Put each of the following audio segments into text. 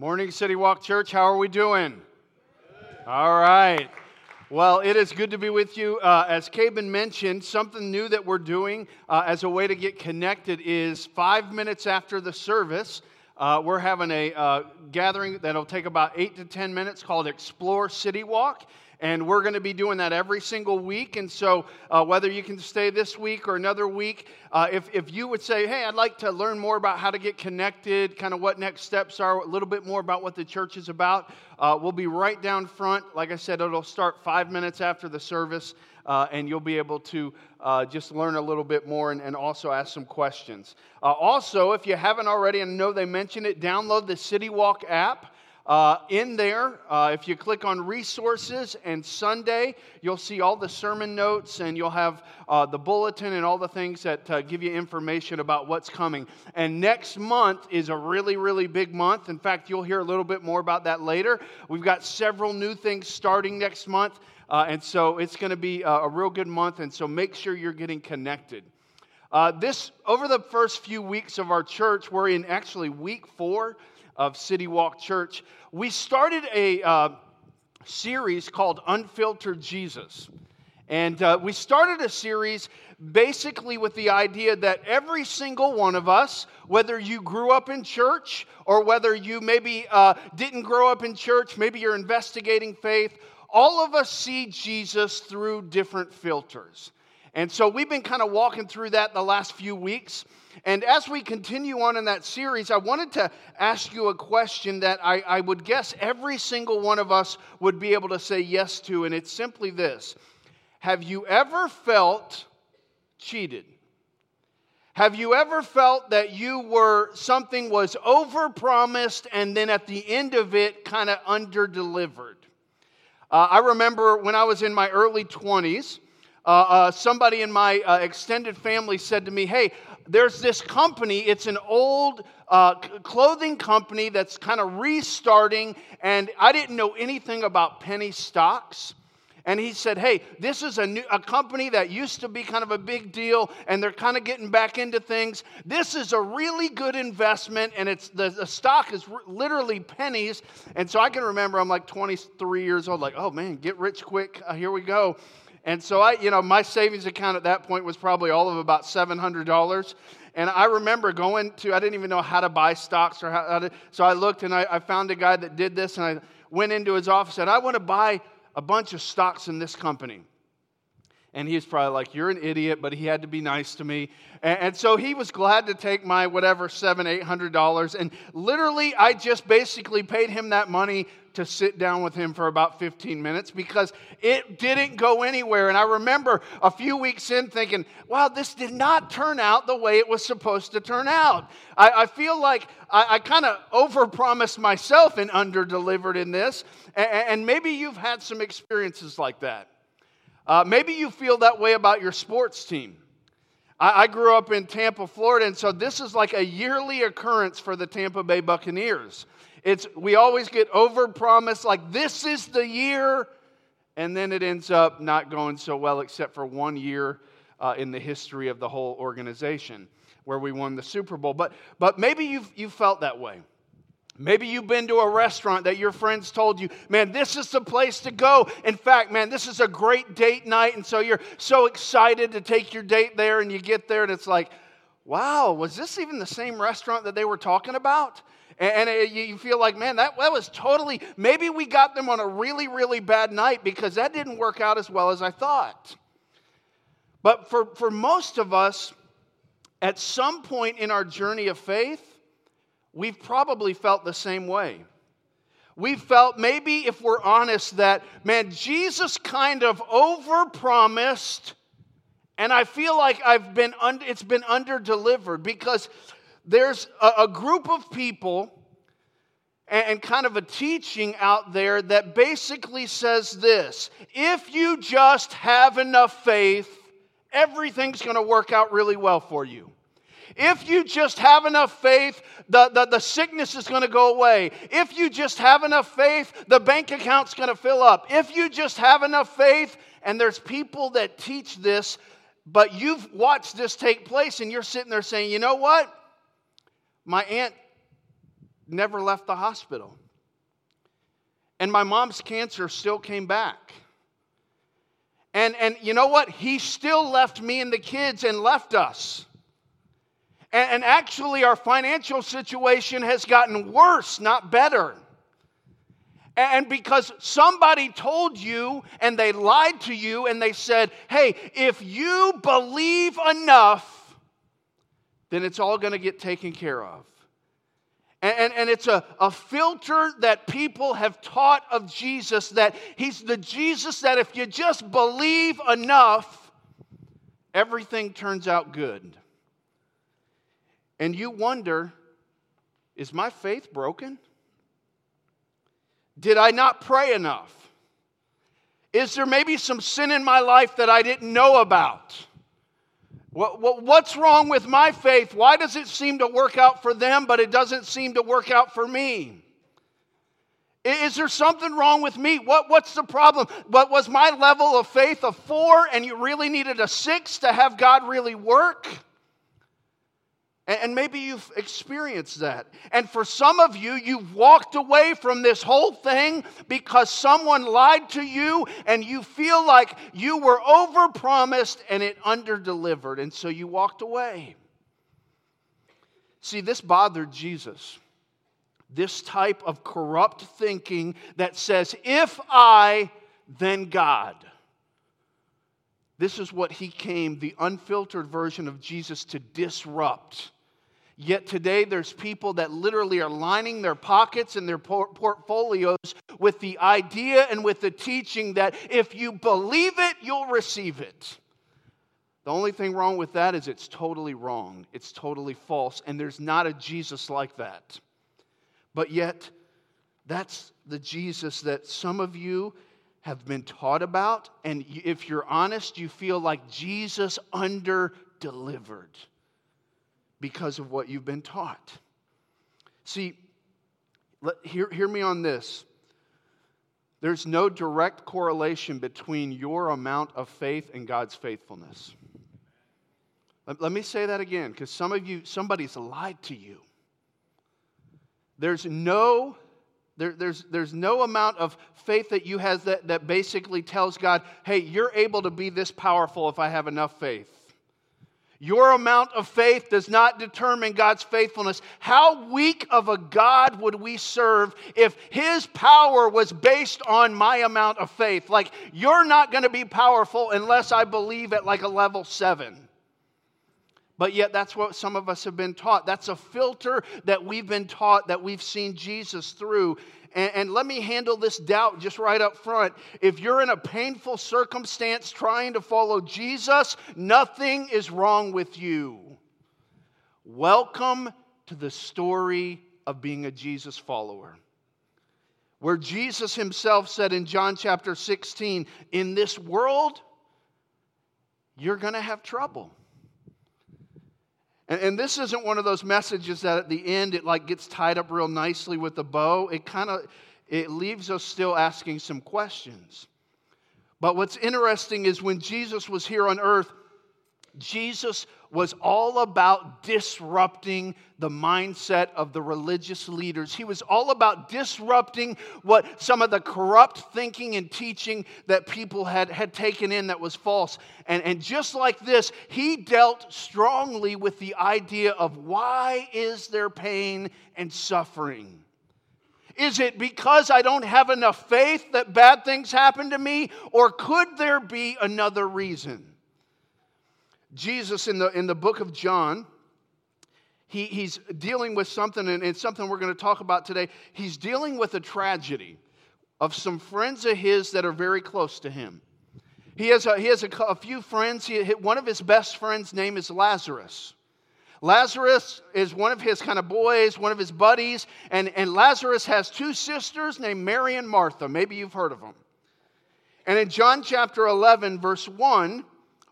Morning, City Walk Church. How are we doing? All right. Well, it is good to be with you. Uh, as Caben mentioned, something new that we're doing uh, as a way to get connected is five minutes after the service, uh, we're having a uh, gathering that'll take about eight to 10 minutes called Explore City Walk. And we're going to be doing that every single week. And so, uh, whether you can stay this week or another week, uh, if, if you would say, hey, I'd like to learn more about how to get connected, kind of what next steps are, a little bit more about what the church is about, uh, we'll be right down front. Like I said, it'll start five minutes after the service. Uh, and you'll be able to uh, just learn a little bit more and, and also ask some questions. Uh, also, if you haven't already, and know they mentioned it, download the CityWalk app. Uh, in there, uh, if you click on resources and Sunday, you'll see all the sermon notes and you'll have uh, the bulletin and all the things that uh, give you information about what's coming. And next month is a really, really big month. In fact, you'll hear a little bit more about that later. We've got several new things starting next month. Uh, and so it's going to be a, a real good month. And so make sure you're getting connected. Uh, this over the first few weeks of our church, we're in actually week four of City Walk Church, we started a uh, series called Unfiltered Jesus. And uh, we started a series basically with the idea that every single one of us, whether you grew up in church or whether you maybe uh, didn't grow up in church, maybe you're investigating faith, all of us see Jesus through different filters. And so we've been kind of walking through that the last few weeks. And as we continue on in that series, I wanted to ask you a question that I, I, would guess every single one of us would be able to say yes to, and it's simply this Have you ever felt cheated? Have you ever felt that you were, something was overpromised and then at the end of it kind of underdelivered? Uh, I remember when I was in my early 20s, uh, uh, somebody in my uh, extended family said to me, Hey, there's this company, it's an old uh, clothing company that's kind of restarting, and I didn't know anything about penny stocks. And he said, Hey, this is a, new, a company that used to be kind of a big deal, and they're kind of getting back into things. This is a really good investment, and it's the, the stock is r- literally pennies. And so I can remember I'm like 23 years old, like, oh man, get rich quick. Uh, here we go. And so I, you know, my savings account at that point was probably all of about $700. And I remember going to, I didn't even know how to buy stocks or how, to, so I looked and I, I found a guy that did this and I went into his office and I want to buy a bunch of stocks in this company. And he was probably like, You're an idiot, but he had to be nice to me. And, and so he was glad to take my whatever, seven, eight hundred dollars. And literally, I just basically paid him that money to sit down with him for about 15 minutes because it didn't go anywhere. And I remember a few weeks in thinking, wow, this did not turn out the way it was supposed to turn out. I, I feel like I, I kind of overpromised myself and underdelivered in this. And, and maybe you've had some experiences like that. Uh, maybe you feel that way about your sports team. I, I grew up in Tampa, Florida, and so this is like a yearly occurrence for the Tampa Bay Buccaneers. It's we always get over overpromised, like this is the year, and then it ends up not going so well, except for one year uh, in the history of the whole organization where we won the Super Bowl. But but maybe you've you felt that way. Maybe you've been to a restaurant that your friends told you, man, this is the place to go. In fact, man, this is a great date night. And so you're so excited to take your date there, and you get there, and it's like, wow, was this even the same restaurant that they were talking about? And, you feel like, man, that, that was totally, maybe we got them on a really, really bad night because that didn't work out as well as I thought. But for, for most of us, at some point in our journey of faith, we've probably felt the same way. We felt maybe, if we're honest, that, man, Jesus kind of overpromised, and I feel like I've been un- it's been underdelivered because there's a, a group of people and, and kind of a teaching out there that basically says this if you just have enough faith, everything's going to work out really well for you. If you just have enough faith, the, the, the sickness is going to go away. If you just have enough faith, the bank account's going to fill up. If you just have enough faith, and there's people that teach this, but you've watched this take place and you're sitting there saying, you know what? My aunt never left the hospital. And my mom's cancer still came back. And, and you know what? He still left me and the kids and left us. And, and actually, our financial situation has gotten worse, not better. And because somebody told you and they lied to you and they said, hey, if you believe enough, then it's all going to get taken care of. And, and, and, it's a, a filter that people have taught of Jesus that he's the Jesus that if you just believe enough, everything turns out good. And you wonder is my faith broken? Did I not pray enough? Is there maybe some sin in my life that I didn't know about? What's wrong with my faith? Why does it seem to work out for them, but it doesn't seem to work out for me? Is there something wrong with me? What, what's the problem? What was my level of faith a four and you really needed a six to have God really work? And maybe you've experienced that. And for some of you, you've walked away from this whole thing because someone lied to you and you feel like you were overpromised and it underdelivered. And so you walked away. See, this bothered Jesus. This type of corrupt thinking that says, if I, then God. This is what he came, the unfiltered version of Jesus, to disrupt. Yet today, there's people that literally are lining their pockets and their portfolios with the idea and with the teaching that if you believe it, you'll receive it. The only thing wrong with that is it's totally wrong. It's totally false. And there's not a Jesus like that. But yet, that's the Jesus that some of you have been taught about. And if you're honest, you feel like Jesus under delivered because of what you've been taught. See, let, hear, hear me on this. There's no direct correlation between your amount of faith and God's faithfulness. Let, let me say that again, because some of you, somebody's lied to you. There's no there, there's, there's no amount of faith that you have that, that basically tells God, hey, you're able to be this powerful if I have enough faith. Your amount of faith does not determine God's faithfulness. How weak of a God would we serve if His power was based on my amount of faith? Like, you're not going to be powerful unless I believe at like a level seven. But yet, that's what some of us have been taught. That's a filter that we've been taught, that we've seen Jesus through. And, and, let me handle this doubt just right up front. If you're in a painful circumstance trying to follow Jesus, nothing is wrong with you. Welcome to the story of being a Jesus follower. Where Jesus himself said in John chapter 16, In this world, you're going to have trouble. And, and this isn't one of those messages that at the end it like gets tied up real nicely with a bow. It kind of it leaves us still asking some questions. But what's interesting is when Jesus was here on earth, Jesus was all about disrupting the mindset of the religious leaders. He was all about disrupting what some of the corrupt thinking and teaching that people had, had taken in that was false. And, and just like this, he dealt strongly with the idea of why is there pain and suffering? Is it because I don't have enough faith that bad things happen to me? Or could there be another reason? Jesus in the, in the book of John, he, he's dealing with something, and it's something we're going to talk about today. He's dealing with a tragedy of some friends of his that are very close to him. He has a, he has a, a few friends. He, one of his best friends' name is Lazarus. Lazarus is one of his kind of boys, one of his buddies, and, and Lazarus has two sisters named Mary and Martha. Maybe you've heard of them. And in John chapter 11, verse 1,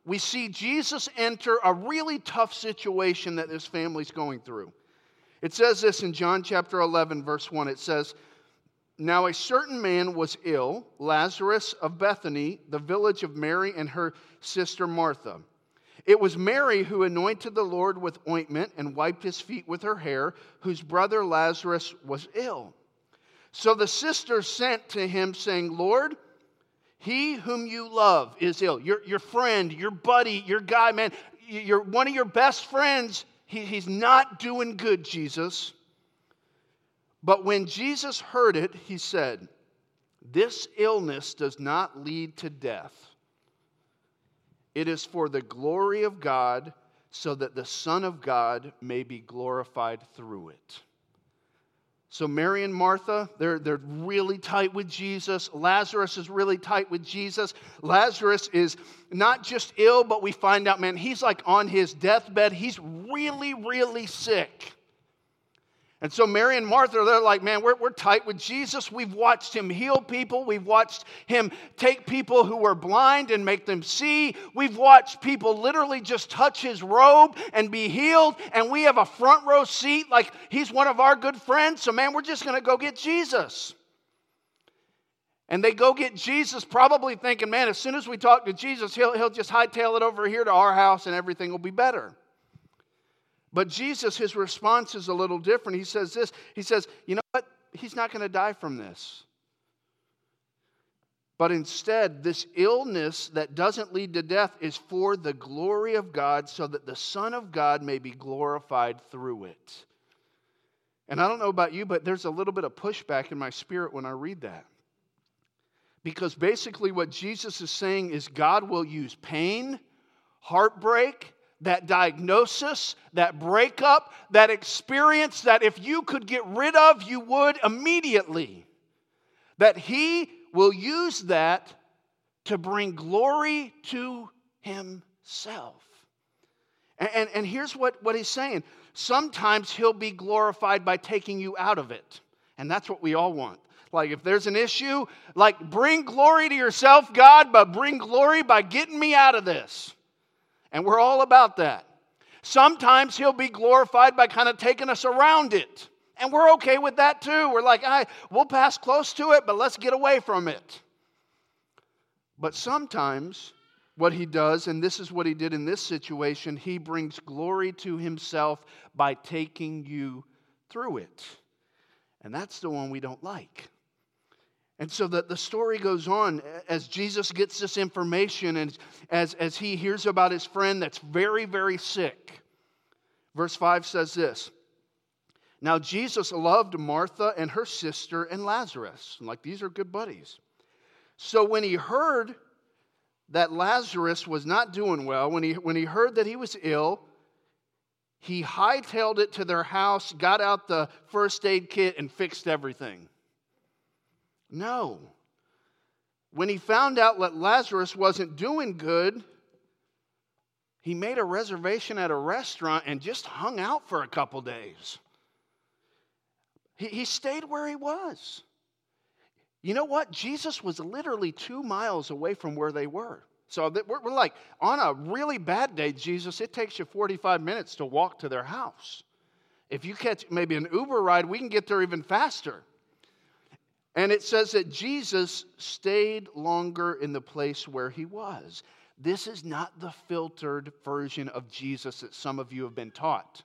we see Jesus enter a really tough situation that this family's going through. It says this in John chapter 11, verse 1. It says, Now a certain man was ill, Lazarus of Bethany, the village of Mary and her sister Martha. It was Mary who anointed the Lord with ointment and wiped his feet with her hair, whose brother Lazarus was ill. So the sisters sent to him, saying, Lord, he whom you love is ill. Your, your friend, your buddy, your guy, man, you're one of your best friends. He, he's not doing good, Jesus. But when Jesus heard it, he said, This illness does not lead to death it is for the glory of God, so that the Son of God may be glorified through it. So, Mary and Martha, they're, they're really tight with Jesus. Lazarus is really tight with Jesus. Lazarus is not just ill, but we find out, man, he's like on his deathbed. He's really, really sick. And so Mary and Martha, they're like, man, we're, we're tight with Jesus. We've watched him heal people. We've watched him take people who were blind and make them see. We've watched people literally just touch his robe and be healed. And we have a front row seat like he's one of our good friends. So, man, we're just going to go get Jesus. And they go get Jesus, probably thinking, man, as soon as we talk to Jesus, he'll, he'll just hightail it over here to our house and everything will be better. But Jesus, his response is a little different. He says this He says, You know what? He's not going to die from this. But instead, this illness that doesn't lead to death is for the glory of God, so that the Son of God may be glorified through it. And I don't know about you, but there's a little bit of pushback in my spirit when I read that. Because basically, what Jesus is saying is God will use pain, heartbreak, that diagnosis, that breakup, that experience that if you could get rid of, you would immediately. That He will use that to bring glory to Himself. And, and, and, here's what, what He's saying sometimes He'll be glorified by taking you out of it. And that's what we all want. Like, if there's an issue, like, bring glory to yourself, God, but bring glory by getting me out of this. And we're all about that. Sometimes he'll be glorified by kind of taking us around it. And we're okay with that too. We're like, I, we'll pass close to it, but let's get away from it. But sometimes what he does, and this is what he did in this situation, he brings glory to himself by taking you through it. And that's the one we don't like. And so the, the story goes on as Jesus gets this information and as, as he hears about his friend that's very, very sick. Verse 5 says this Now Jesus loved Martha and her sister and Lazarus. Like these are good buddies. So when he heard that Lazarus was not doing well, when he, when he heard that he was ill, he hightailed it to their house, got out the first aid kit, and fixed everything. No. When he found out that Lazarus wasn't doing good, he made a reservation at a restaurant and just hung out for a couple days. He, he stayed where he was. You know what? Jesus was literally two miles away from where they were. So we're, we're like, on a really bad day, Jesus, it takes you 45 minutes to walk to their house. If you catch maybe an Uber ride, we can get there even faster. And it says that Jesus stayed longer in the place where he was. This is not the filtered version of Jesus that some of you have been taught.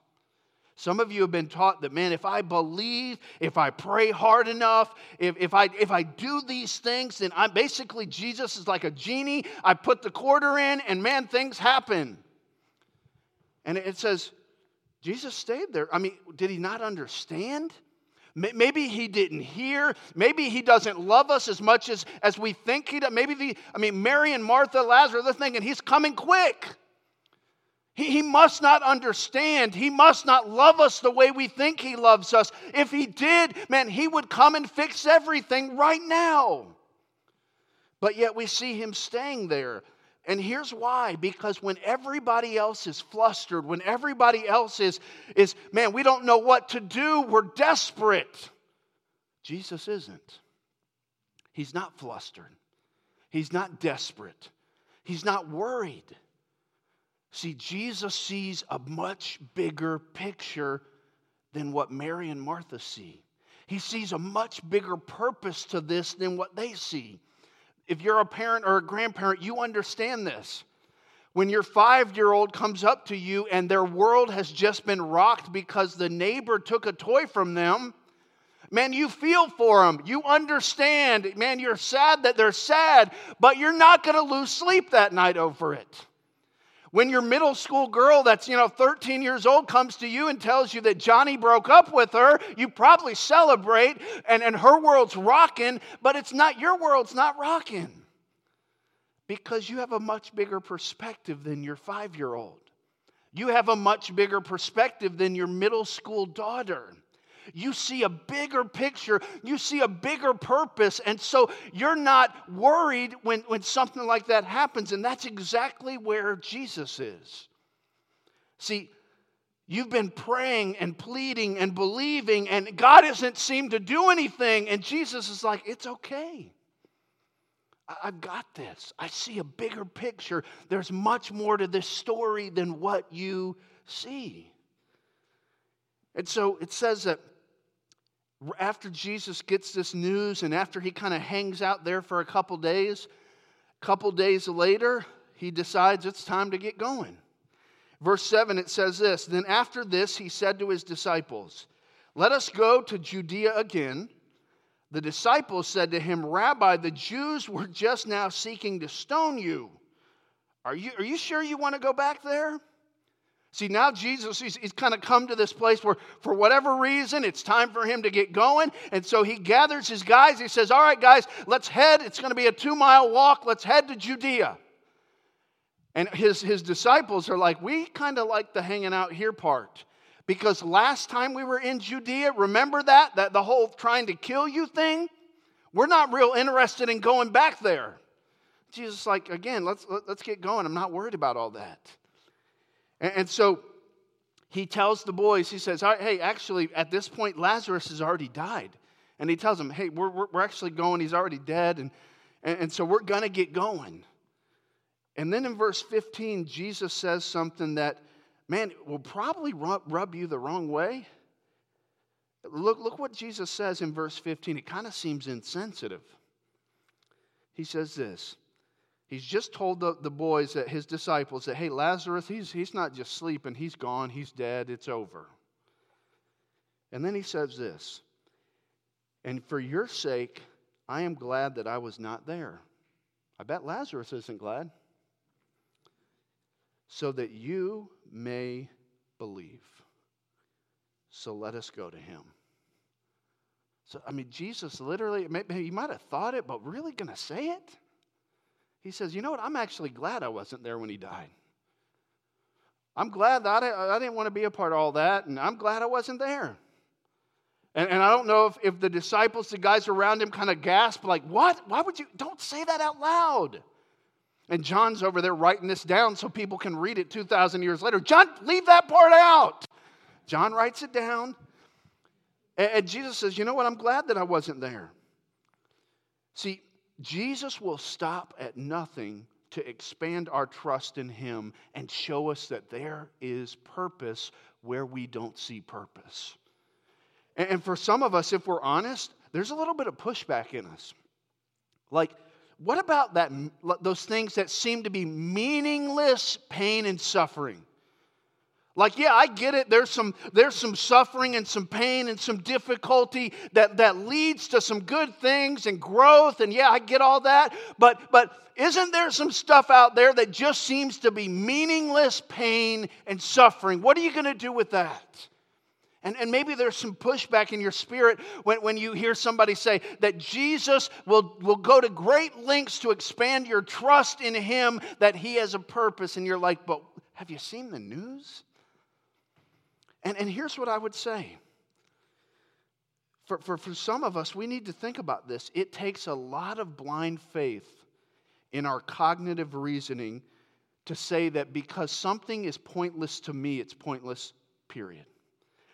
Some of you have been taught that, man, if I believe, if I pray hard enough, if, if, I, if I do these things, then I'm basically Jesus is like a genie. I put the quarter in, and man, things happen. And it says, Jesus stayed there. I mean, did he not understand? Maybe he didn't hear. Maybe he doesn't love us as much as, as we think he does. Maybe the, I mean, Mary and Martha, Lazarus, they're thinking he's coming quick. He, he must not understand. He must not love us the way we think he loves us. If he did, man, he would come and fix everything right now. But yet we see him staying there. And here's why because when everybody else is flustered, when everybody else is, is, man, we don't know what to do, we're desperate. Jesus isn't. He's not flustered, he's not desperate, he's not worried. See, Jesus sees a much bigger picture than what Mary and Martha see. He sees a much bigger purpose to this than what they see if you're a parent or a grandparent, you understand this. When your five year old comes up to you and their world has just been rocked because the neighbor took a toy from them, man, you feel for them. You understand. Man, you're sad that they're sad, but you're not going to lose sleep that night over it. When your middle school girl that's, you know, 13 years old comes to you and tells you that Johnny broke up with her, you probably celebrate and, and her world's rocking, but it's not, your world's not rocking because you have a much bigger perspective than your five year old. You have a much bigger perspective than your middle school daughter. You see a bigger picture, you see a bigger purpose, and so you're not worried when, when something like that happens, and that's exactly where Jesus is. See, You've been praying and pleading and believing, and God hasn't seemed to do anything. And Jesus is like, It's okay. I've got this. I see a bigger picture. There's much more to this story than what you see. And so it says that after Jesus gets this news and after he kind of hangs out there for a couple days, a couple days later, he decides it's time to get going. Verse 7, it says this Then after this, he said to his disciples, Let us go to Judea again. The disciples said to him, Rabbi, the Jews were just now seeking to stone you. Are you, are you sure you want to go back there? See, now Jesus, he's, he's kind of come to this place where, for whatever reason, it's time for him to get going. And so he gathers his guys. He says, All right, guys, let's head. It's going to be a two mile walk. Let's head to Judea. And his, his disciples are like, We kind of like the hanging out here part. Because last time we were in Judea, remember that? That the whole trying to kill you thing? We're not real interested in going back there. Jesus like, again, let's, let's get going. I'm not worried about all that. And, and so he tells the boys, he says, hey, actually, at this point, Lazarus has already died. And he tells them, hey, we're, we're, we're actually going. He's already dead. And, and, and so we're going to get going. And then in verse 15, Jesus says something that man, will probably rub, rub you the wrong way. Look, look what Jesus says in verse 15. It kind of seems insensitive. He says this. He's just told the, the boys that his disciples that, hey, Lazarus, he's, he's not just sleeping, he's gone, he's dead, it's over. And then he says this, and for your sake, I am glad that I was not there. I bet Lazarus isn't glad so that you may believe. So let us go to him. So, I mean, Jesus literally, maybe he might have thought it, but really going to say it? He says, You know what? I'm actually glad I wasn't there when he died. I'm glad that I, I didn't want to be a part of all that, and I'm glad I wasn't there. And, and I don't know if, if the disciples, the guys around him, kind of gasp, like, What? Why would you? Don't say that out loud. And John's over there writing this down so people can read it 2,000 years later. John, leave that part out. John writes it down. And Jesus says, You know what? I'm glad that I wasn't there. See, Jesus will stop at nothing to expand our trust in Him and show us that there is purpose where we don't see purpose. And for some of us, if we're honest, there's a little bit of pushback in us. Like, what about that, those things that seem to be meaningless pain and suffering? Like, yeah, I get it. There's some, there's some suffering and some pain and some difficulty that, that leads to some good things and growth. And yeah, I get all that. But, but isn't there some stuff out there that just seems to be meaningless pain and suffering? What are you going to do with that? And, and maybe there's some pushback in your spirit when, when you hear somebody say that Jesus will, will go to great lengths to expand your trust in Him, that He has a purpose. And you're like, but have you seen the news? And, and here's what I would say. For, for, for some of us, we need to think about this. It takes a lot of blind faith in our cognitive reasoning to say that because something is pointless to me, it's pointless, period.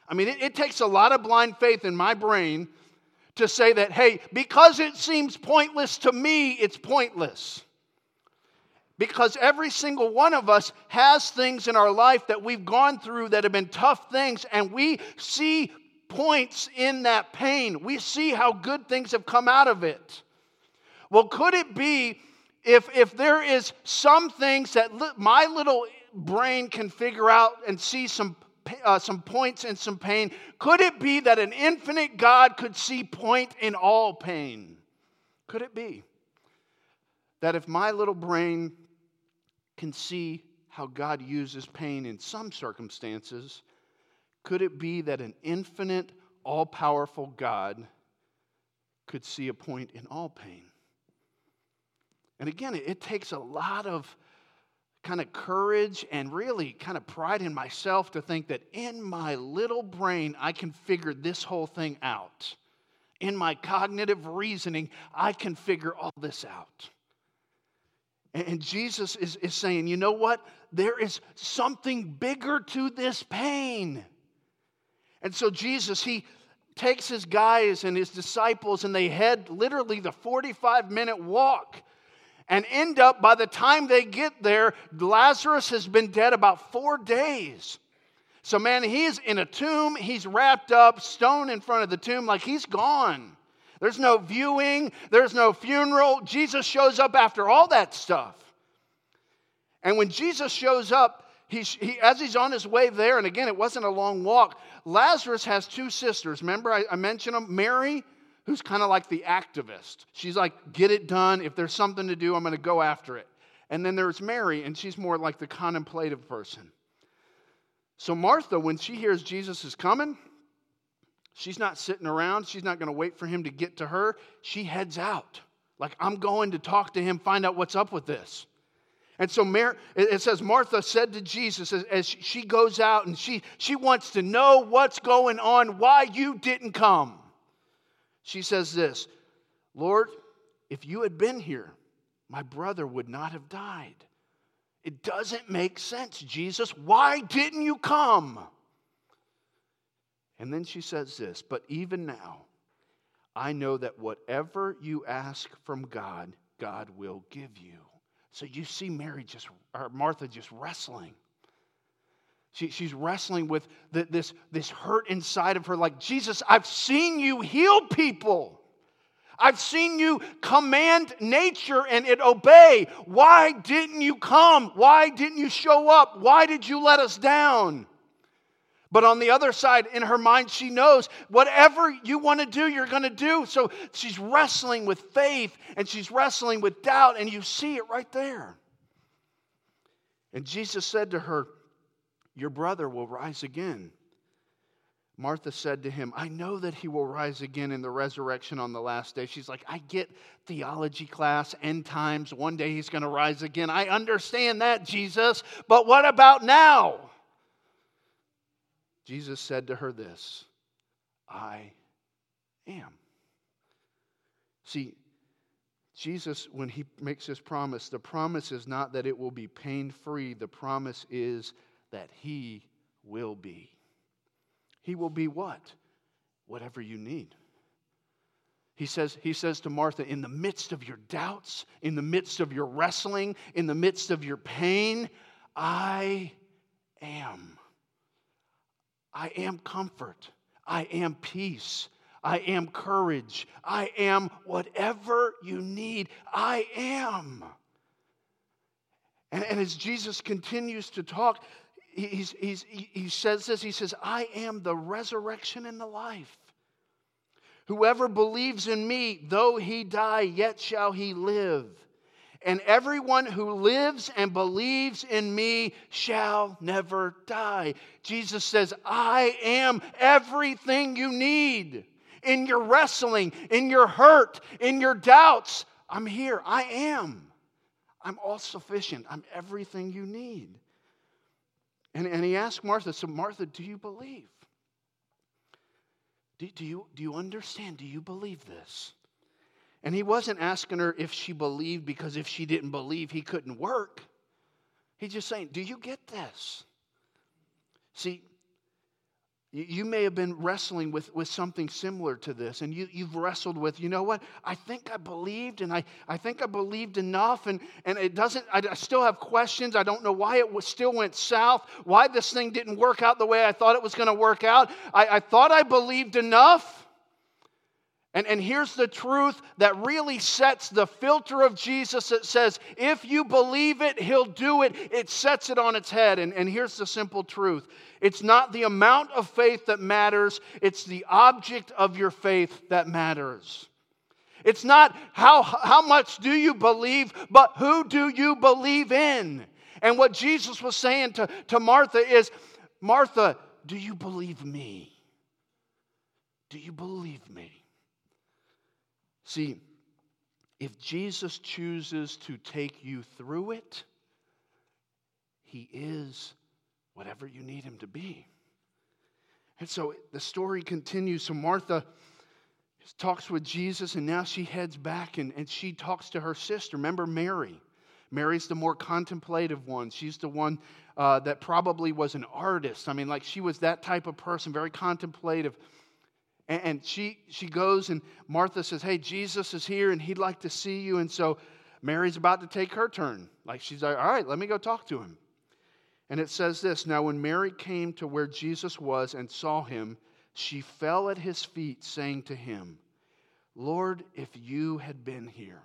I mean, it, it takes a lot of blind faith in my brain to say that, hey, because it seems pointless to me, it's pointless. Because every single one of us has things in our life that we've gone through that have been tough things, and we see points in that pain. We see how good things have come out of it. Well, could it be if, if there is some things that li- my little brain can figure out and see some, uh, some points in some pain, could it be that an infinite God could see point in all pain? Could it be that if my little brain can see how God uses pain in some circumstances, could it be that an infinite, all powerful God could see a point in all pain? And again, it, takes a lot of kind of courage and really kind of pride in myself to think that in my little brain, I can figure this whole thing out. In my cognitive reasoning, I can figure all this out. And Jesus is, is saying, you know what? There is something bigger to this pain. And so Jesus, he takes his guys and his disciples and they head literally the 45 minute walk and end up by the time they get there, Lazarus has been dead about four days. So, man, he's in a tomb, he's wrapped up, stone in front of the tomb, like he's gone. There's no viewing, there's no funeral. Jesus shows up after all that stuff. And when Jesus shows up, he's, he, as he's on his way there, and again, it wasn't a long walk, Lazarus has two sisters. Remember, I, I mentioned them? Mary who's kind of like the activist. She's like, get it done. If there's something to do, I'm going to go after it. And then there's Mary, and she's more like the contemplative person. So, Martha, when she hears Jesus is coming, she's not sitting around. She's not going to wait for him to get to her. She heads out. Like, I'm going to talk to him, find out what's up with this. And so Mary, it says Martha said to Jesus as, as she goes out and she, she wants to know what's going on, why you didn't come. She says this Lord, if you had been here, my brother would not have died. It doesn't make sense, Jesus. Why didn't you come? And then she says this, but even now, I know that whatever you ask from God, God will give you. So you see Mary just, or Martha just wrestling. She, she's wrestling with the, this, this hurt inside of her, like, Jesus, I've seen you heal people. I've seen you command nature and it obey. Why didn't you come? Why didn't you show up? Why did you let us down? But on the other side, in her mind, she knows whatever you want to do, you're going to do. So she's wrestling with faith and she's wrestling with doubt, and you see it right there. And Jesus said to her, your brother will rise again. Martha said to him, I know that he will rise again in the resurrection on the last day. She's like, I get theology class, end times, one day he's going to rise again. I understand that, Jesus, but what about now? Jesus said to her this I am. See, Jesus, when he makes this promise, the promise is not that it will be pain free, the promise is that He will be. He will be what? Whatever you need. He says, he says to Martha, in the midst of your doubts, in the midst of your wrestling, in the midst of your pain, I am. I am comfort. I am peace. I am courage. I am whatever you need. I am. And, and as Jesus continues to talk, he's, he's, he says this he says, I am the resurrection and the life. Whoever believes in me, though he die, yet shall he live. And everyone who lives and believes in me shall never die. Jesus says, I am everything you need. In your wrestling, in your hurt, in your doubts, I'm here. I am. I'm all sufficient. I'm everything you need. And, and he asked Martha, So, Martha, do you believe? Do, do, you, do you understand? Do you believe this? And he wasn't asking her if she believed because if she didn't believe, he couldn't work. He's just saying, Do you get this? See, you may have been wrestling with, with something similar to this, and you, you've wrestled with, you know what? I think I believed, and I, I think I believed enough, and, and it doesn't, I, still have questions. I don't know why it was, still went south, why this thing didn't work out the way I thought it was going to work out. I, I thought I believed enough, And, and here's the truth that really sets the filter of Jesus that says, if you believe it, he'll do it. It sets it on its head. And, and here's the simple truth it's not the amount of faith that matters, it's the object of your faith that matters. It's not how, how much do you believe, but who do you believe in? And what Jesus was saying to, to Martha is Martha, do you believe me? Do you believe me? See, if Jesus chooses to take you through it, he is whatever you need him to be. And so the story continues. So Martha talks with Jesus, and now she heads back and, and she talks to her sister. Remember Mary? Mary's the more contemplative one. She's the one uh, that probably was an artist. I mean, like she was that type of person, very contemplative. And, and she, she goes, and Martha says, Hey, Jesus is here, and he'd like to see you. And so Mary's about to take her turn. Like she's like, All right, let me go talk to him. And it says this Now, when Mary came to where Jesus was and saw him, she fell at his feet, saying to him, Lord, if you had been here,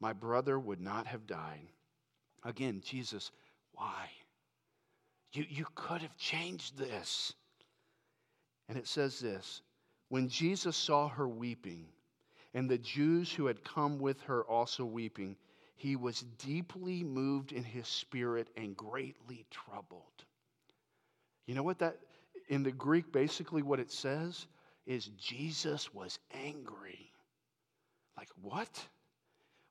my brother would not have died. Again, Jesus, why? You, you could have changed this. And it says this When Jesus saw her weeping, and the Jews who had come with her also weeping, he was deeply moved in his spirit and greatly troubled. You know what that, in the Greek, basically what it says is Jesus was angry. Like, what?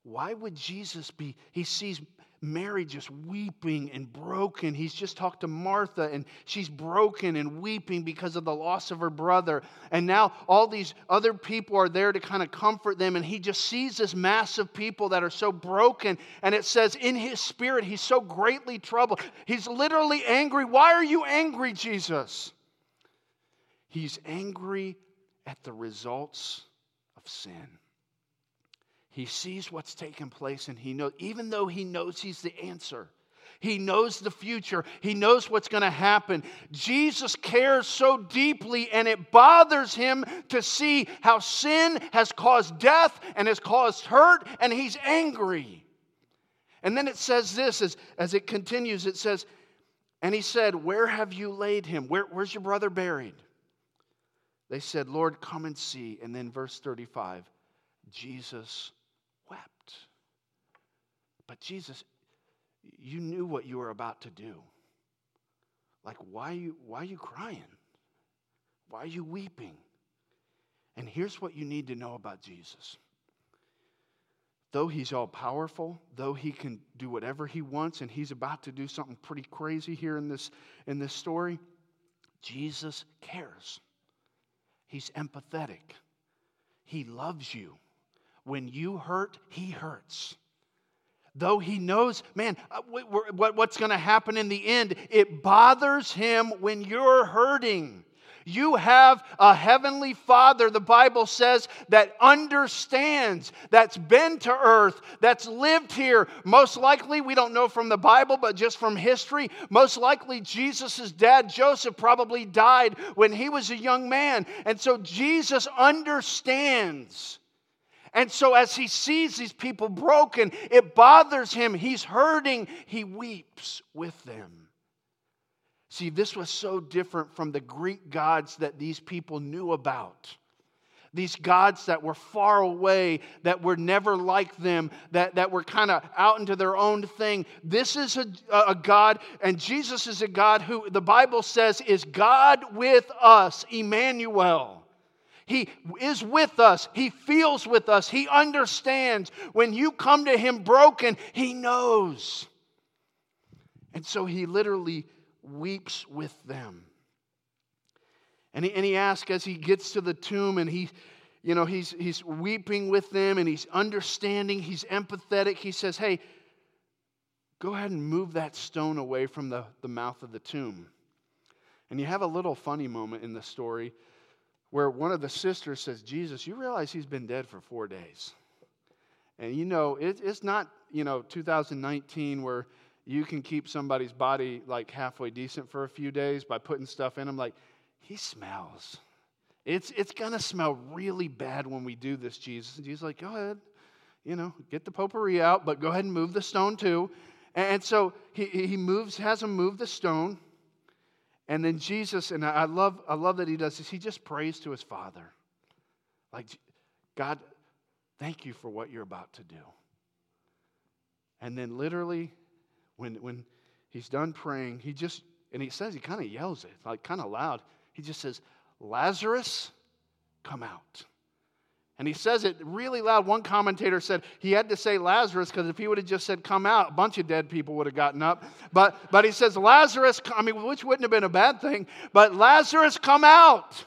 Why would Jesus be? He sees Mary just weeping and broken. He's just talked to Martha and she's broken and weeping because of the loss of her brother. And now all these other people are there to kind of comfort them. And he just sees this mass of people that are so broken. And it says, in his spirit, he's so greatly troubled. He's literally angry. Why are you angry, Jesus? He's angry at the results of sin. He sees what's taking place and he knows, even though he knows he's the answer, he knows the future, he knows what's going to happen. Jesus cares so deeply and it bothers him to see how sin has caused death and has caused hurt, and he's angry. And then it says this as, as it continues it says, And he said, Where have you laid him? Where, where's your brother buried? They said, Lord, come and see. And then verse 35 Jesus but Jesus, you knew what you were about to do. Like, why are you, why are you crying? Why are you weeping? And here's what you need to know about Jesus. Though he's all powerful, though he can do whatever he wants, and he's about to do something pretty crazy here in this, in this story, Jesus cares. He's empathetic. He loves you. When you hurt, he hurts. Though he knows, man, uh, what's going to happen in the end, it bothers him when you're hurting. You have a heavenly father, the Bible says, that understands, that's been to earth, that's lived here. Most likely, we don't know from the Bible, but just from history, most likely Jesus' dad, Joseph, probably died when he was a young man. And so Jesus understands and so, as he sees these people broken, it bothers him. He's hurting. He weeps with them. See, this was so different from the Greek gods that these people knew about. These gods that were far away, that were never like them, that, that were kind of out into their own thing. This is a, a God, and Jesus is a God who the Bible says is God with us, Emmanuel. He is with us. He feels with us. He understands. When you come to Him broken, He knows. And so He literally weeps with them. And he, and he asks as he gets to the tomb and he, you know, he's, he's weeping with them and he's understanding, he's empathetic. He says, Hey, go ahead and move that stone away from the, the mouth of the tomb. And you have a little funny moment in the story where one of the sisters says, Jesus, you realize he's been dead for four days. And you know, it, it's not, you know, 2019 where you can keep somebody's body like halfway decent for a few days by putting stuff in them. Like, he smells. It's, it's going to smell really bad when we do this, Jesus. And Jesus like, go ahead, you know, get the potpourri out, but go ahead and move the stone too. And so he, he moves, has him move the stone. And then Jesus, and I love, I love that he does this, he just prays to his Father. Like, God, thank you for what you're about to do. And then literally, when, when he's done praying, he just, and he says, he kind of yells it, like kind of loud. He just says, Lazarus, come out. And he says it really loud. One commentator said he had to say Lazarus because if he would have just said come out, a bunch of dead people would have gotten up. But, but he says, Lazarus, I mean, which wouldn't have been a bad thing, but Lazarus, come out.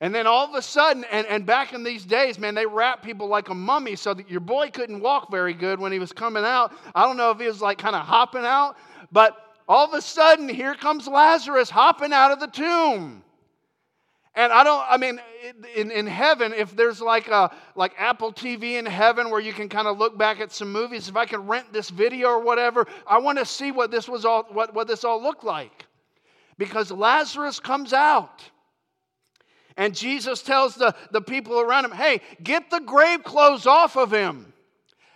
And then all of a sudden, and, and back in these days, man, they wrapped people like a mummy so that your boy couldn't walk very good when he was coming out. I don't know if he was like kind of hopping out, but all of a sudden, here comes Lazarus hopping out of the tomb. And I don't, I mean, in, in heaven, if there's like a like Apple TV in heaven where you can kind of look back at some movies, if I can rent this video or whatever, I want to see what this was all what, what this all looked like. Because Lazarus comes out. And Jesus tells the, the people around him, hey, get the grave clothes off of him.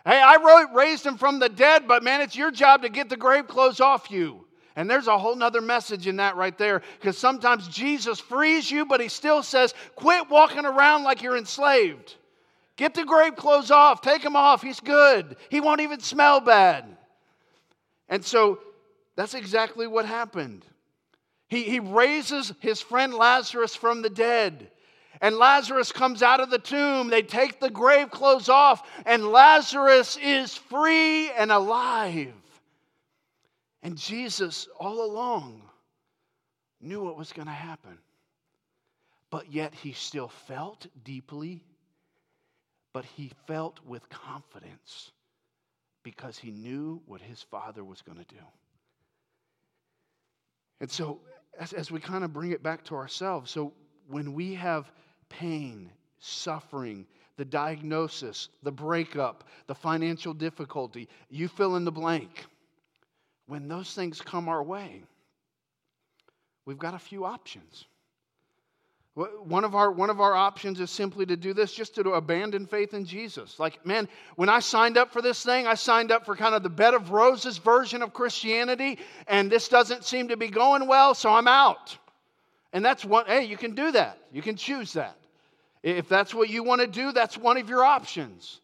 Hey, I raised him from the dead, but man, it's your job to get the grave clothes off you. And there's a whole nother message in that right there because sometimes Jesus frees you, but he still says, quit walking around like you're enslaved. Get the grave clothes off, take them off. He's good. He won't even smell bad. And so that's exactly what happened. He, he raises his friend Lazarus from the dead. And Lazarus comes out of the tomb. They take the grave clothes off, and Lazarus is free and alive. And Jesus, all along, knew what was going to happen. But yet he still felt deeply, but he felt with confidence because he knew what his father was going to do. And so, as, as we kind of bring it back to ourselves, so when we have pain, suffering, the diagnosis, the breakup, the financial difficulty, you fill in the blank when those things come our way, we've got a few options. One of, our, one of our options is simply to do this, just to abandon faith in Jesus. Like, man, when I signed up for this thing, I signed up for kind of the bed of roses version of Christianity, and this doesn't seem to be going well, so I'm out. And that's one, hey, you can do that. You can choose that. If that's what you want to do, that's one of your options.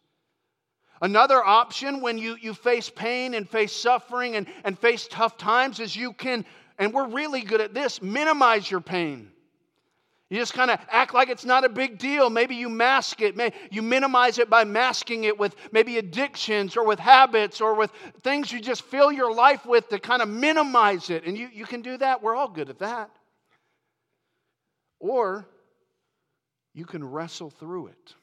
Another option when you, you face pain and face suffering and, and face tough times is you can, and we're really good at this, minimize your pain. You just kind of act like it's not a big deal. Maybe you mask it. You minimize it by masking it with maybe addictions or with habits or with things you just fill your life with to kind of minimize it. And you, you can do that. We're all good at that. Or you can wrestle through it.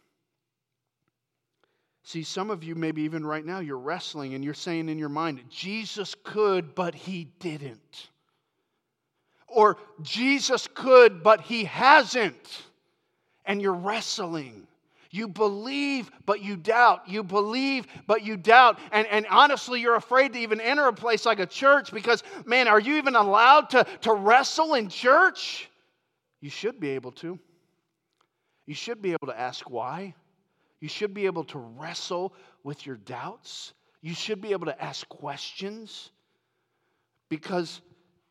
See, some of you, maybe even right now, you're wrestling and you're saying in your mind, Jesus could, but he didn't. Or Jesus could, but he hasn't. And you're wrestling. You believe, but you doubt. You believe, but you doubt. And, and honestly, you're afraid to even enter a place like a church because, man, are you even allowed to, to wrestle in church? You should be able to. You should be able to ask why. You should be able to wrestle with your doubts. You should be able to ask questions. Because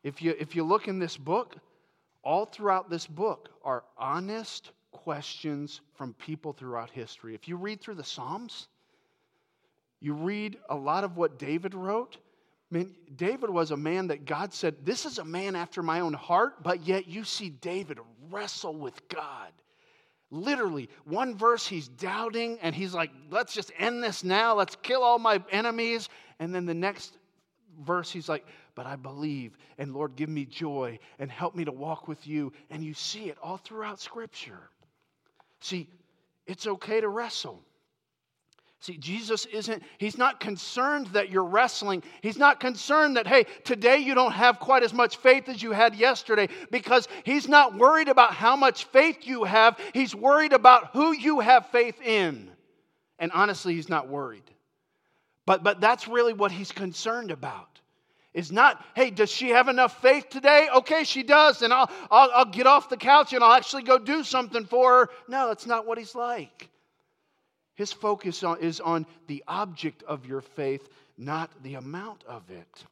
if you, if you look in this book, all throughout this book are honest questions from people throughout history. If you read through the Psalms, you read a lot of what David wrote. I mean, David was a man that God said, This is a man after my own heart, but yet you see David wrestle with God Literally, one verse he's doubting and he's like, let's just end this now. Let's kill all my enemies. And then the next verse he's like, but I believe. And Lord, give me joy and help me to walk with you. And you see it all throughout Scripture. See, it's okay to wrestle. See, Jesus isn't, he's not concerned that you're wrestling. He's not concerned that, hey, today you don't have quite as much faith as you had yesterday because he's not worried about how much faith you have. He's worried about who you have faith in. And honestly, he's not worried. But, but that's really what he's concerned about is not, hey, does she have enough faith today? Okay, she does, and I'll, I'll, I'll get off the couch and I'll actually go do something for her. No, that's not what he's like. His focus is on the object of your faith, not the amount of it.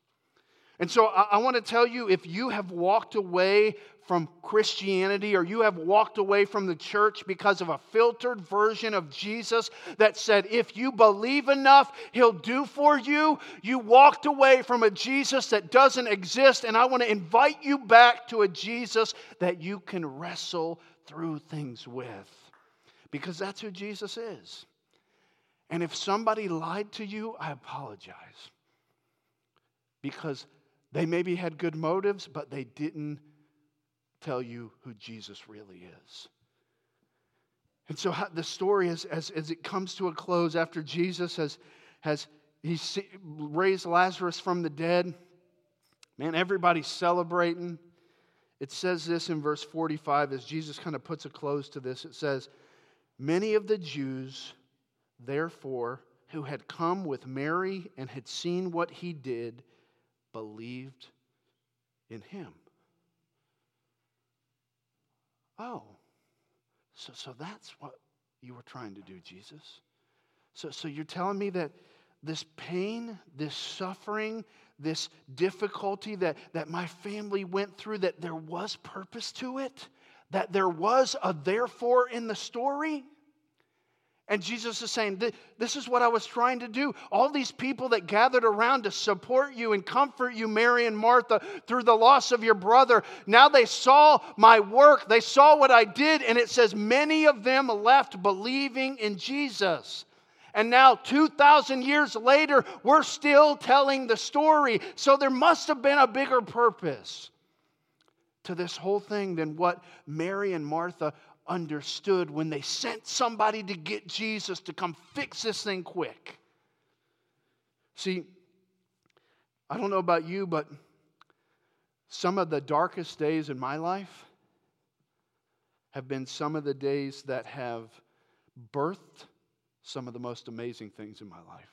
And so I want to tell you if you have walked away from Christianity or you have walked away from the church because of a filtered version of Jesus that said, if you believe enough, he'll do for you, you walked away from a Jesus that doesn't exist. And I want to invite you back to a Jesus that you can wrestle through things with because that's who Jesus is. And if somebody lied to you, I apologize because they maybe had good motives, but they didn't tell you who Jesus really is. And so the story, is, as, as it comes to a close after Jesus has, has he raised Lazarus from the dead, man, everybody's celebrating. It says this in verse 45 as Jesus kind of puts a close to this. It says, Many of the Jews, therefore, who had come with Mary and had seen what he did, believed in him. Oh, so, so that's what you were trying to do, Jesus. So, so you're telling me that this pain, this suffering, this difficulty that, that my family went through, that there was purpose to it? That there was a therefore in the story? And Jesus is saying, This is what I was trying to do. All these people that gathered around to support you and comfort you, Mary and Martha, through the loss of your brother, now they saw my work. They saw what I did. And it says, Many of them left believing in Jesus. And now, 2,000 years later, we're still telling the story. So there must have been a bigger purpose to this whole thing than what Mary and Martha understood when they sent somebody to get Jesus to come fix this thing quick. See, I don't know about you, but some of the darkest days in my life have been some of the days that have birthed some of the most amazing things in my life.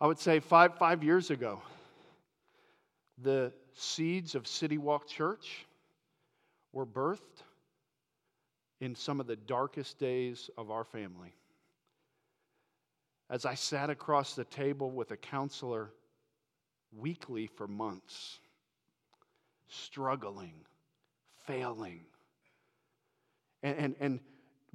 I would say five, five years ago, the seeds of City Walk Church were birthed in some of the darkest days of our family. As I sat across the table with a counselor weekly for months, struggling, failing, and, and, and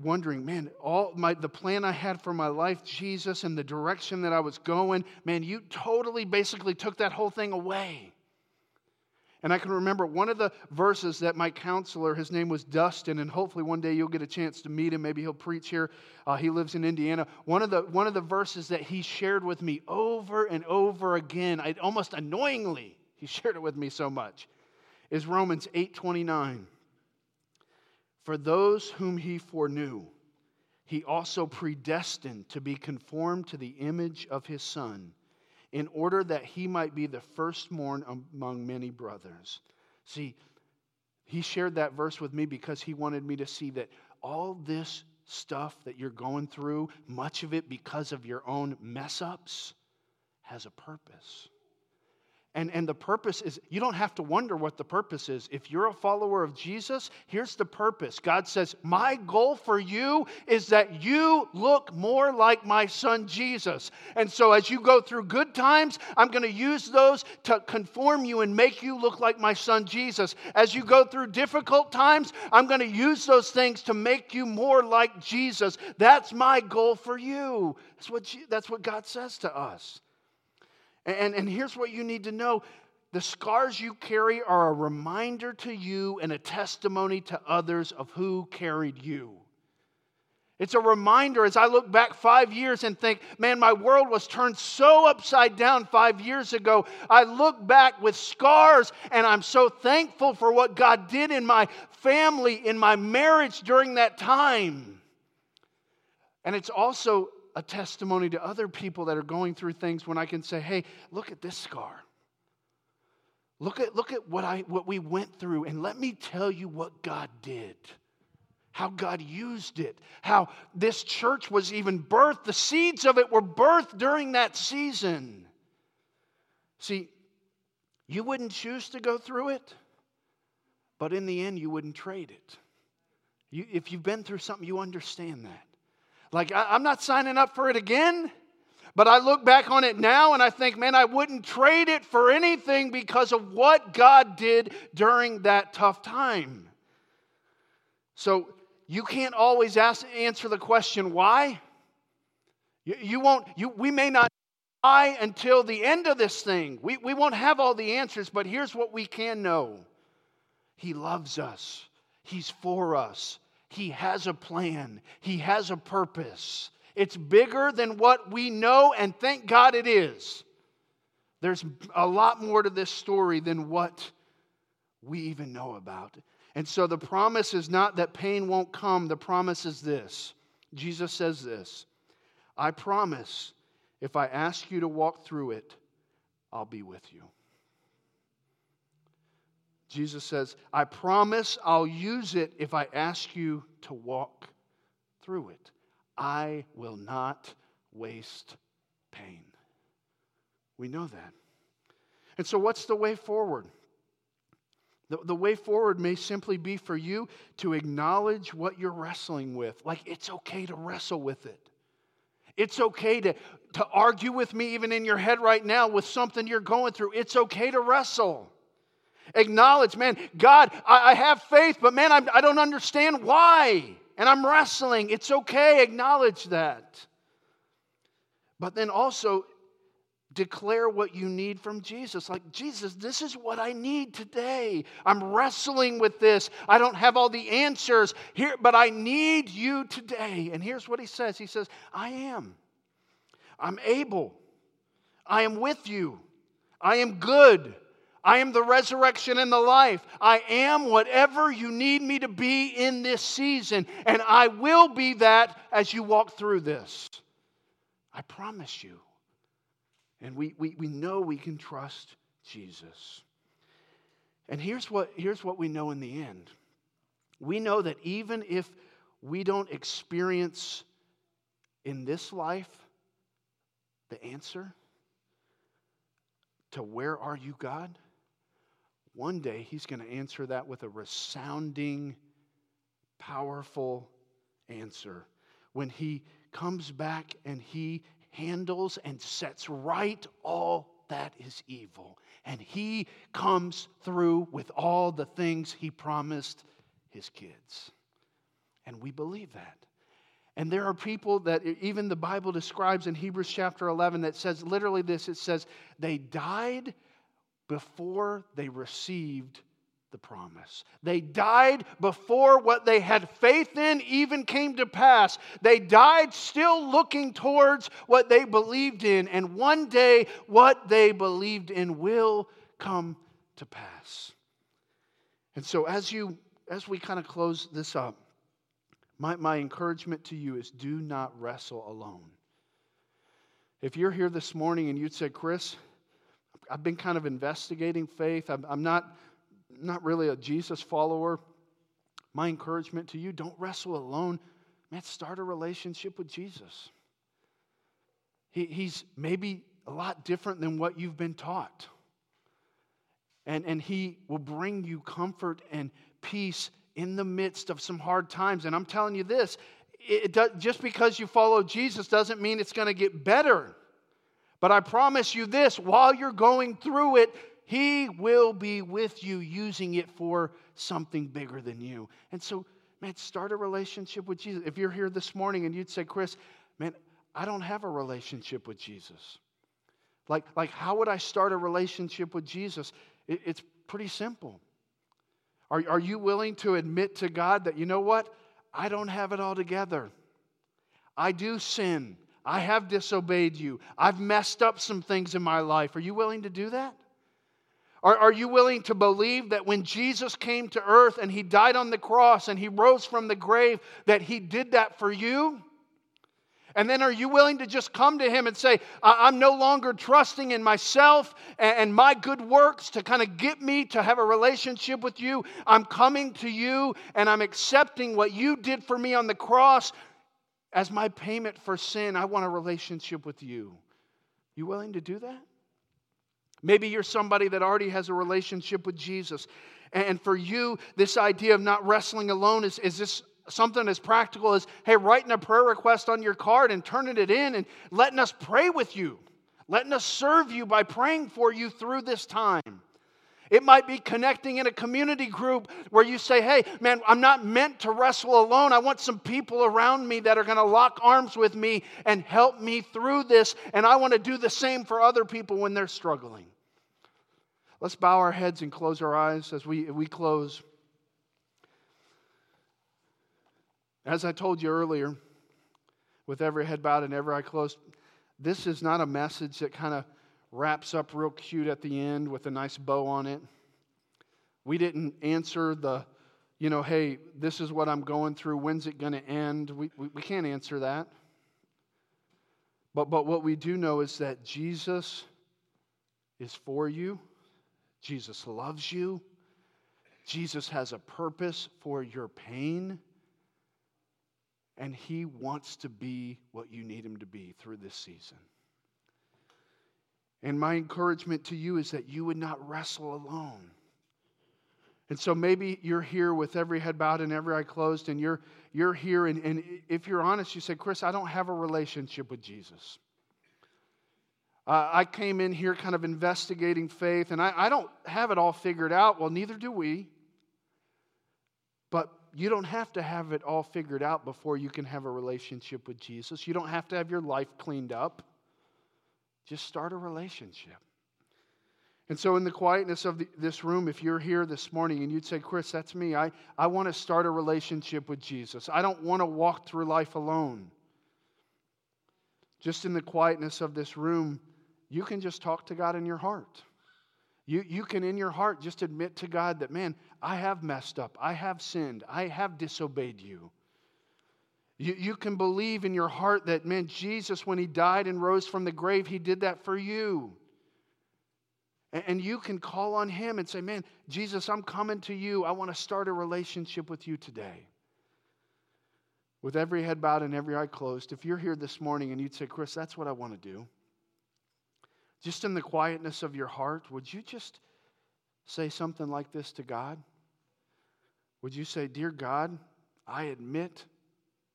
wondering, man, all my the plan I had for my life, Jesus, and the direction that I was going, man, you totally basically took that whole thing away. And I can remember one of the verses that my counselor, his name was Dustin, and hopefully one day you'll get a chance to meet him. Maybe he'll preach here. Uh, he lives in Indiana. One of, the, one of the verses that he shared with me over and over again, I, almost annoyingly, he shared it with me so much, is Romans 8:29. For those whom he foreknew, he also predestined to be conformed to the image of his Son in order that he might be the firstborn among many brothers. See, he shared that verse with me because he wanted me to see that all this stuff that you're going through, much of it because of your own mess ups, has a purpose. And, and the purpose is, you don't have to wonder what the purpose is. If you're a follower of Jesus, here's the purpose. God says, My goal for you is that you look more like my son Jesus. And so as you go through good times, I'm going to use those to conform you and make you look like my son Jesus. As you go through difficult times, I'm going to use those things to make you more like Jesus. That's my goal for you. That's what, that's what God says to us. And, and here's what you need to know the scars you carry are a reminder to you and a testimony to others of who carried you. It's a reminder as I look back five years and think, man, my world was turned so upside down five years ago. I look back with scars and I'm so thankful for what God did in my family, in my marriage during that time. And it's also a testimony to other people that are going through things when I can say, hey, look at this scar. Look at, look at what, I, what we went through, and let me tell you what God did. How God used it. How this church was even birthed. The seeds of it were birthed during that season. See, You wouldn't choose to go through it, but in the end, you wouldn't trade it. You, if you've been through something, you understand that. Like, I, I'm not signing up for it again. But I look back on it now and I think, man, I wouldn't trade it for anything because of what God did during that tough time. So you can't always ask, answer the question, why? You, you won't, you, we may not die until the end of this thing. We, we won't have all the answers, but here's what we can know He loves us, He's for us, He has a plan, He has a purpose. It's bigger than what we know, and thank God it is. There's a lot more to this story than what we even know about. And so the promise is not that pain won't come, the promise is this. Jesus says this I promise if I ask you to walk through it, I'll be with you. Jesus says, I promise I'll use it if I ask you to walk through it. I will not waste pain. We know that. And so, what's the way forward? The, the way forward may simply be for you to acknowledge what you're wrestling with. Like, it's okay to wrestle with it. It's okay to, to argue with me, even in your head right now, with something you're going through. It's okay to wrestle. Acknowledge, man, God, I, I have faith, but man, I, I don't understand why and I'm wrestling. It's okay, acknowledge that. But then also declare what you need from Jesus. Like, Jesus, this is what I need today. I'm wrestling with this. I don't have all the answers here, but I need you today. And here's what he says He says, I am. I'm able. I am with you. I am good. I am the resurrection and the life. I am whatever you need me to be in this season, and I will be that as you walk through this. I promise you. And we, we, we know we can trust Jesus. And here's what, here's what we know in the end we know that even if we don't experience in this life the answer to where are you, God? One day he's going to answer that with a resounding, powerful answer. When he comes back and he handles and sets right all that is evil. And he comes through with all the things he promised his kids. And we believe that. And there are people that even the Bible describes in Hebrews chapter 11 that says literally this it says, they died before they received the promise. They died before what they had faith in even came to pass. They died still looking towards what they believed in, and one day what they believed in will come to pass. And so as you as we kind of close this up, my, my encouragement to you is do not wrestle alone. If you're here this morning and you'd say, Chris, I've been kind of investigating faith. I'm, I'm not, not really a Jesus follower. My encouragement to you don't wrestle alone. Man, start a relationship with Jesus. He, he's maybe a lot different than what you've been taught. And, and He will bring you comfort and peace in the midst of some hard times. And I'm telling you this it, does, just because you follow Jesus doesn't mean it's going to get better. But I promise you this while you're going through it, He will be with you using it for something bigger than you. And so, man, start a relationship with Jesus. If you're here this morning and you'd say, Chris, man, I don't have a relationship with Jesus. Like, like how would I start a relationship with Jesus? It, it's pretty simple. Are, are you willing to admit to God that, you know what? I don't have it all together. I do sin. I have disobeyed you. I've messed up some things in my life. Are you willing to do that? Are, are you willing to believe that when Jesus came to earth and he died on the cross and he rose from the grave, that he did that for you? And then are you willing to just come to him and say, I'm no longer trusting in myself and my good works to kind of get me to have a relationship with you? I'm coming to you and I'm accepting what you did for me on the cross as my payment for sin, I want a relationship with you. You willing to do that? Maybe you're somebody that already has a relationship with Jesus. And for you, this idea of not wrestling alone is, is this something as practical as, hey, writing a prayer request on your card and turning it in and letting us pray with you, letting us serve you by praying for you through this time. It might be connecting in a community group where you say, hey, man, I'm not meant to wrestle alone. I want some people around me that are going to lock arms with me and help me through this. And I want to do the same for other people when they're struggling. Let's bow our heads and close our eyes as we, we close. As I told you earlier, with every head bowed and every eye closed, this is not a message that kind of wraps up real cute at the end with a nice bow on it. We didn't answer the, you know, hey, this is what I'm going through. When's it going to end? We, we, we can't answer that. But, but what we do know is that Jesus is for you, Jesus loves you, Jesus has a purpose for your pain, and He wants to be what you need Him to be through this season. And my encouragement to you is that you would not wrestle alone. And so maybe you're here with every head bowed and every eye closed, and you're, you're here, and, and if you're honest, you say, Chris, I don't have a relationship with Jesus. Uh, I came in here kind of investigating faith, and I, I don't have it all figured out. Well, neither do we. But you don't have to have it all figured out before you can have a relationship with Jesus. You don't have to have your life cleaned up. Just start a relationship. And so, in the quietness of the, this room, if you're here this morning and you'd say, Chris, that's me, I, I want to start a relationship with Jesus. I don't want to walk through life alone. Just in the quietness of this room, you can just talk to God in your heart. You, you can, in your heart, just admit to God that, man, I have messed up. I have sinned. I have disobeyed you. You, you can believe in your heart that, man, Jesus, when he died and rose from the grave, he did that for you. And, and you can call on him and say, man, Jesus, I'm coming to you. I want to start a relationship with you today. With every head bowed and every eye closed, if you're here this morning and you'd say, Chris, that's what I want to do, just in the quietness of your heart, would you just say something like this to God? Would you say, Dear God, I admit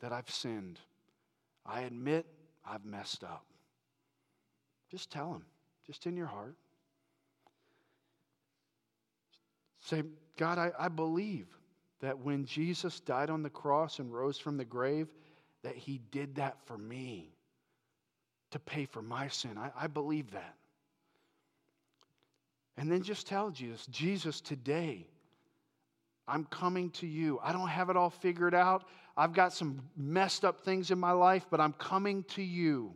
that I've sinned. I admit I've messed up. Just tell him, just in your heart. Say, God, I, I believe that when Jesus died on the cross and rose from the grave, that he did that for me to pay for my sin. I, I believe that. And then just tell Jesus, Jesus, today, I'm coming to you. I don't have it all figured out. I've got some messed up things in my life, but I'm coming to you.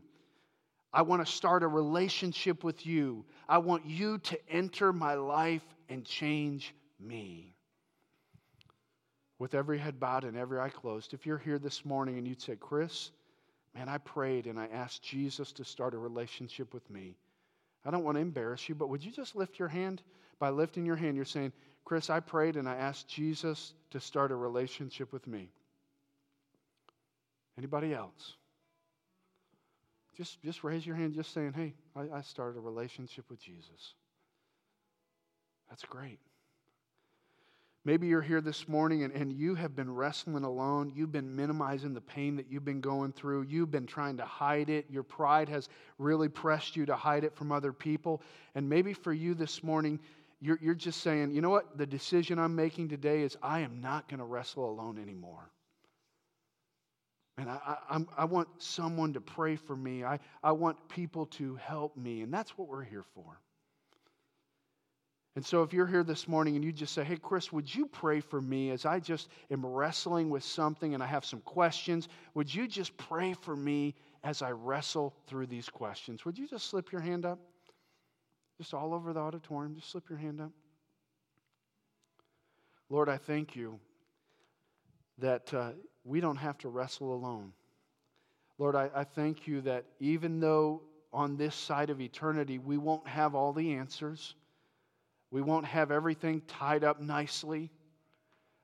I want to start a relationship with you. I want you to enter my life and change me. With every head bowed and every eye closed, if you're here this morning and you'd say, Chris, man, I prayed and I asked Jesus to start a relationship with me. I don't want to embarrass you, but would you just lift your hand? By lifting your hand, you're saying, Chris, I prayed and I asked Jesus to start a relationship with me. Anybody else? Just, just raise your hand, just saying, hey, I, I started a relationship with Jesus. That's great. Maybe you're here this morning and, and you have been wrestling alone. You've been minimizing the pain that you've been going through. You've been trying to hide it. Your pride has really pressed you to hide it from other people. And maybe for you this morning, you're, you're just saying, you know what? The decision I'm making today is I am not going to wrestle alone anymore. And I, I, I, want someone to pray for me. I, I want people to help me. And that's what we're here for. And so, if you're here this morning and you just say, Hey, Chris, would you pray for me as I just am wrestling with something and I have some questions? Would you just pray for me as I wrestle through these questions? Would you just slip your hand up? Just all over the auditorium, just slip your hand up. Lord, I thank you that uh, we don't have to wrestle alone. Lord, I, I thank you that even though on this side of eternity we won't have all the answers, we won't have everything tied up nicely.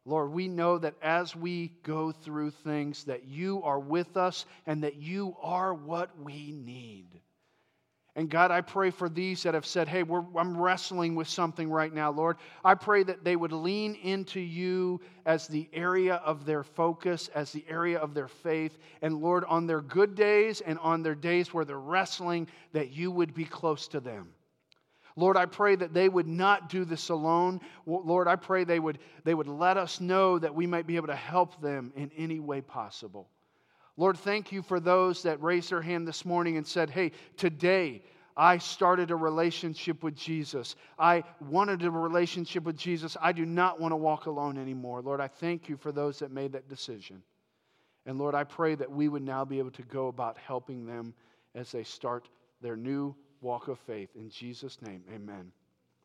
Lord, we know that as we go through things, that you are with us and that you are what we need. And God, I pray for these that have said, Hey, I'm wrestling with something right now, Lord. I pray that they would lean into you as the area of their focus, as the area of their faith. And Lord, on their good days and on their days where they're wrestling, that you would be close to them. Lord, I pray that they would not do this alone. Lord, I pray they would, they would let us know that we might be able to help them in any way possible. Lord, thank you for those that raised their hand this morning and said, Hey, today I started a relationship with Jesus. I wanted a relationship with Jesus. I do not want to walk alone anymore. Lord, I thank you for those that made that decision. And Lord, I pray that we would now be able to go about helping them as they start their new walk of faith. In Jesus' name, amen.